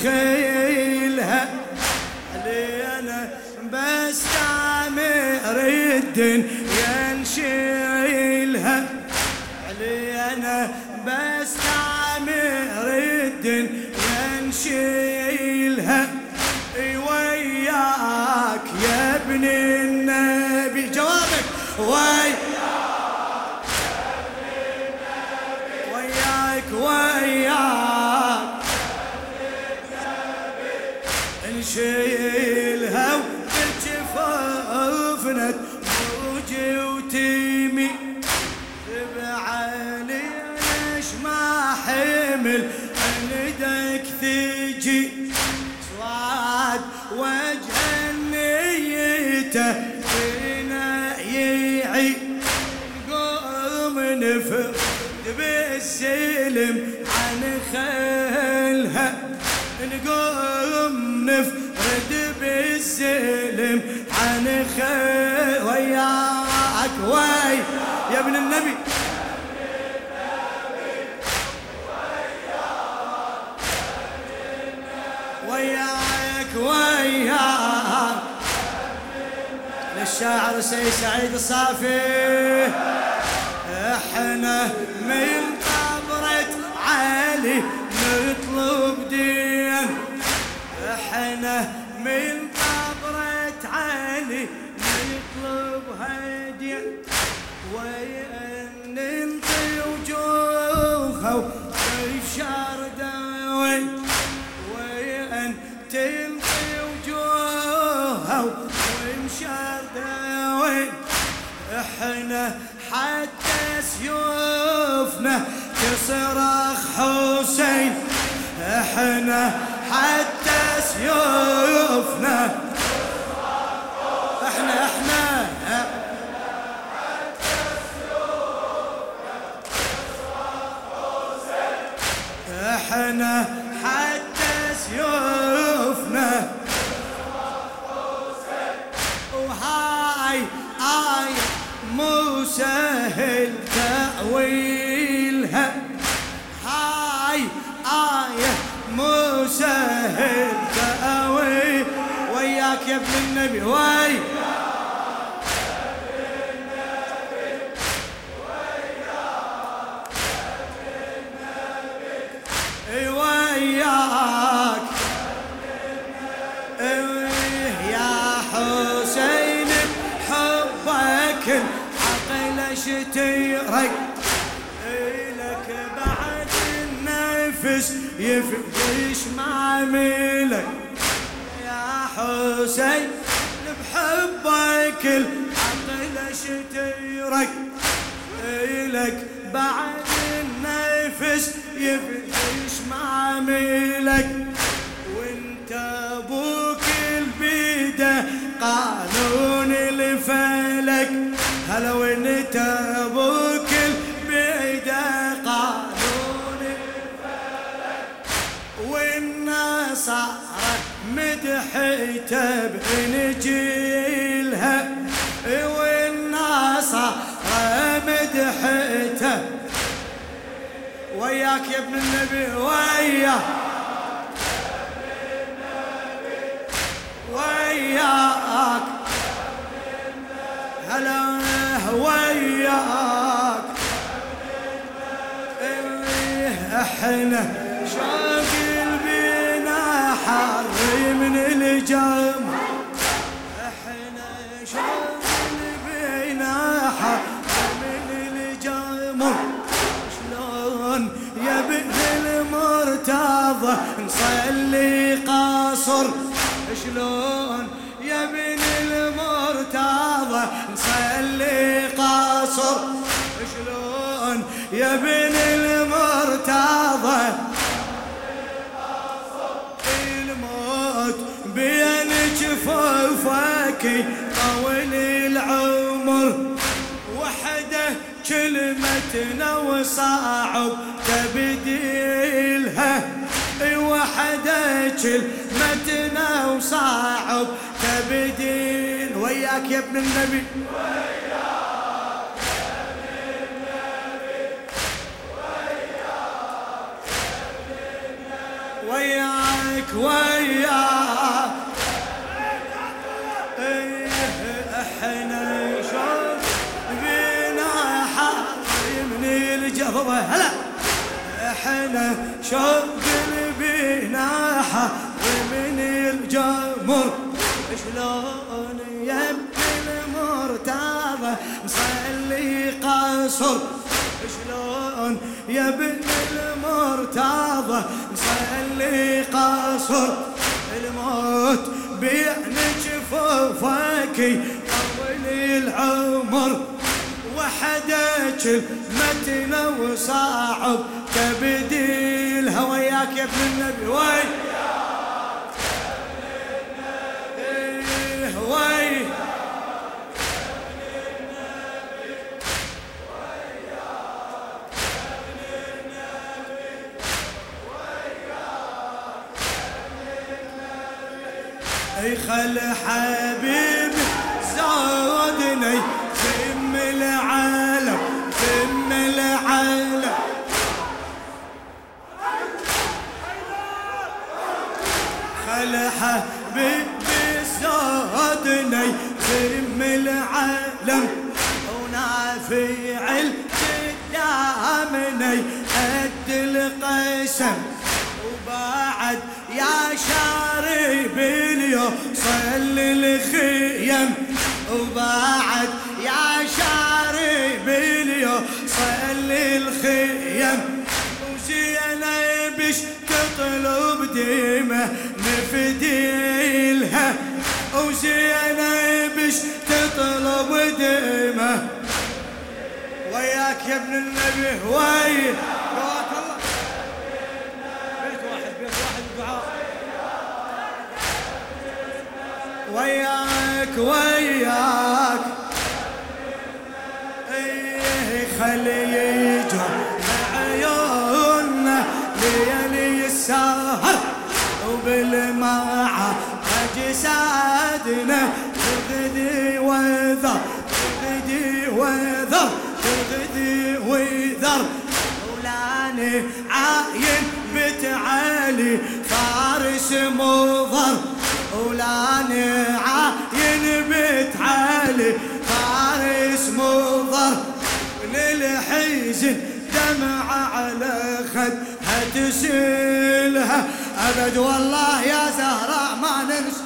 نخيلها علي أنا بس تعمر الدن ينشيلها. علي أنا بس تعمر الدن ينشيلها. وياك يا ابن النبي. جوابك. نشيلها وبجفافنا موجي وتيمي. بعلي ليش ما حمل؟ عندك ثجي. صاد وجه نيته فينا يعي. قوم نفر بالسلم عن خيلها نقوم نفرد بالسلم عن خيل وياك. وي يا ابن النبي. وياك وياك للشاعر سيد سعيد الصافي. ننطي وجوهه ويفشر داوي وين تنطي وجوهه ويمشر داوي. إحنا حتى سيوفنا تصرخ حسين إحنا حتى سيوفنا إحنا حتى سيوفنا. وهاي آي مو سهل تأويلها. هاي آية مو سهل تأويل. وياك يا ابن النبي وي. شتيرك لك بعد النفس يفدش معاملك. يا حسين بحبك العقل شتيرك. لك بعد النفس يفدش معاملك. وانت أبوك مدحته بانجيلها والنصارى مدحته وياك يا ابن النبي وياك وياك. هلا وياك. إحنا شوق البينا من الجمر إحنا شوق البينا حر من الجمر شلون يا ابن المرتضى نصلي قصر. شلون يا ابن المرتضى نصلي قصر. شلون يا المرتضى كلمتنا وصعب تبديلها وحده كلمتنا وصعب تبديل وياك يا ابن النبي. وياك. الجفوة هلا. إحنا شوق البناحة ومن الجمر شلون ابن المرتضى؟ مصلي قصر شلون ابن المرتضى؟ مصلي قصر الموت بين جفوفك طول العمر. وحدك المتن وصعب تبديلها وياك يا ابن النبي وي. خل حبيب زودني حبيب زودني ثم العالم. ونافع القدامني قد القسم. وبعد يا شارب اليوم صل الخيم. وبعد يا شارب اليوم صل الخيم. وزينبش تطلب ديمه نفديلها وزينبش تطلب ديمه وياك يا ابن النبي وين وياك وياك. إيه خلي وبالمعة أجسادنا تغدي وذر تغدي وذر تغدي وذر. ولاني عاين بتعالي فارس مضر. ولاني عاين بتعالي فارس مضر. للحزن دمعة على خدها تسيلها أبد والله يا زهراء ما ننسى.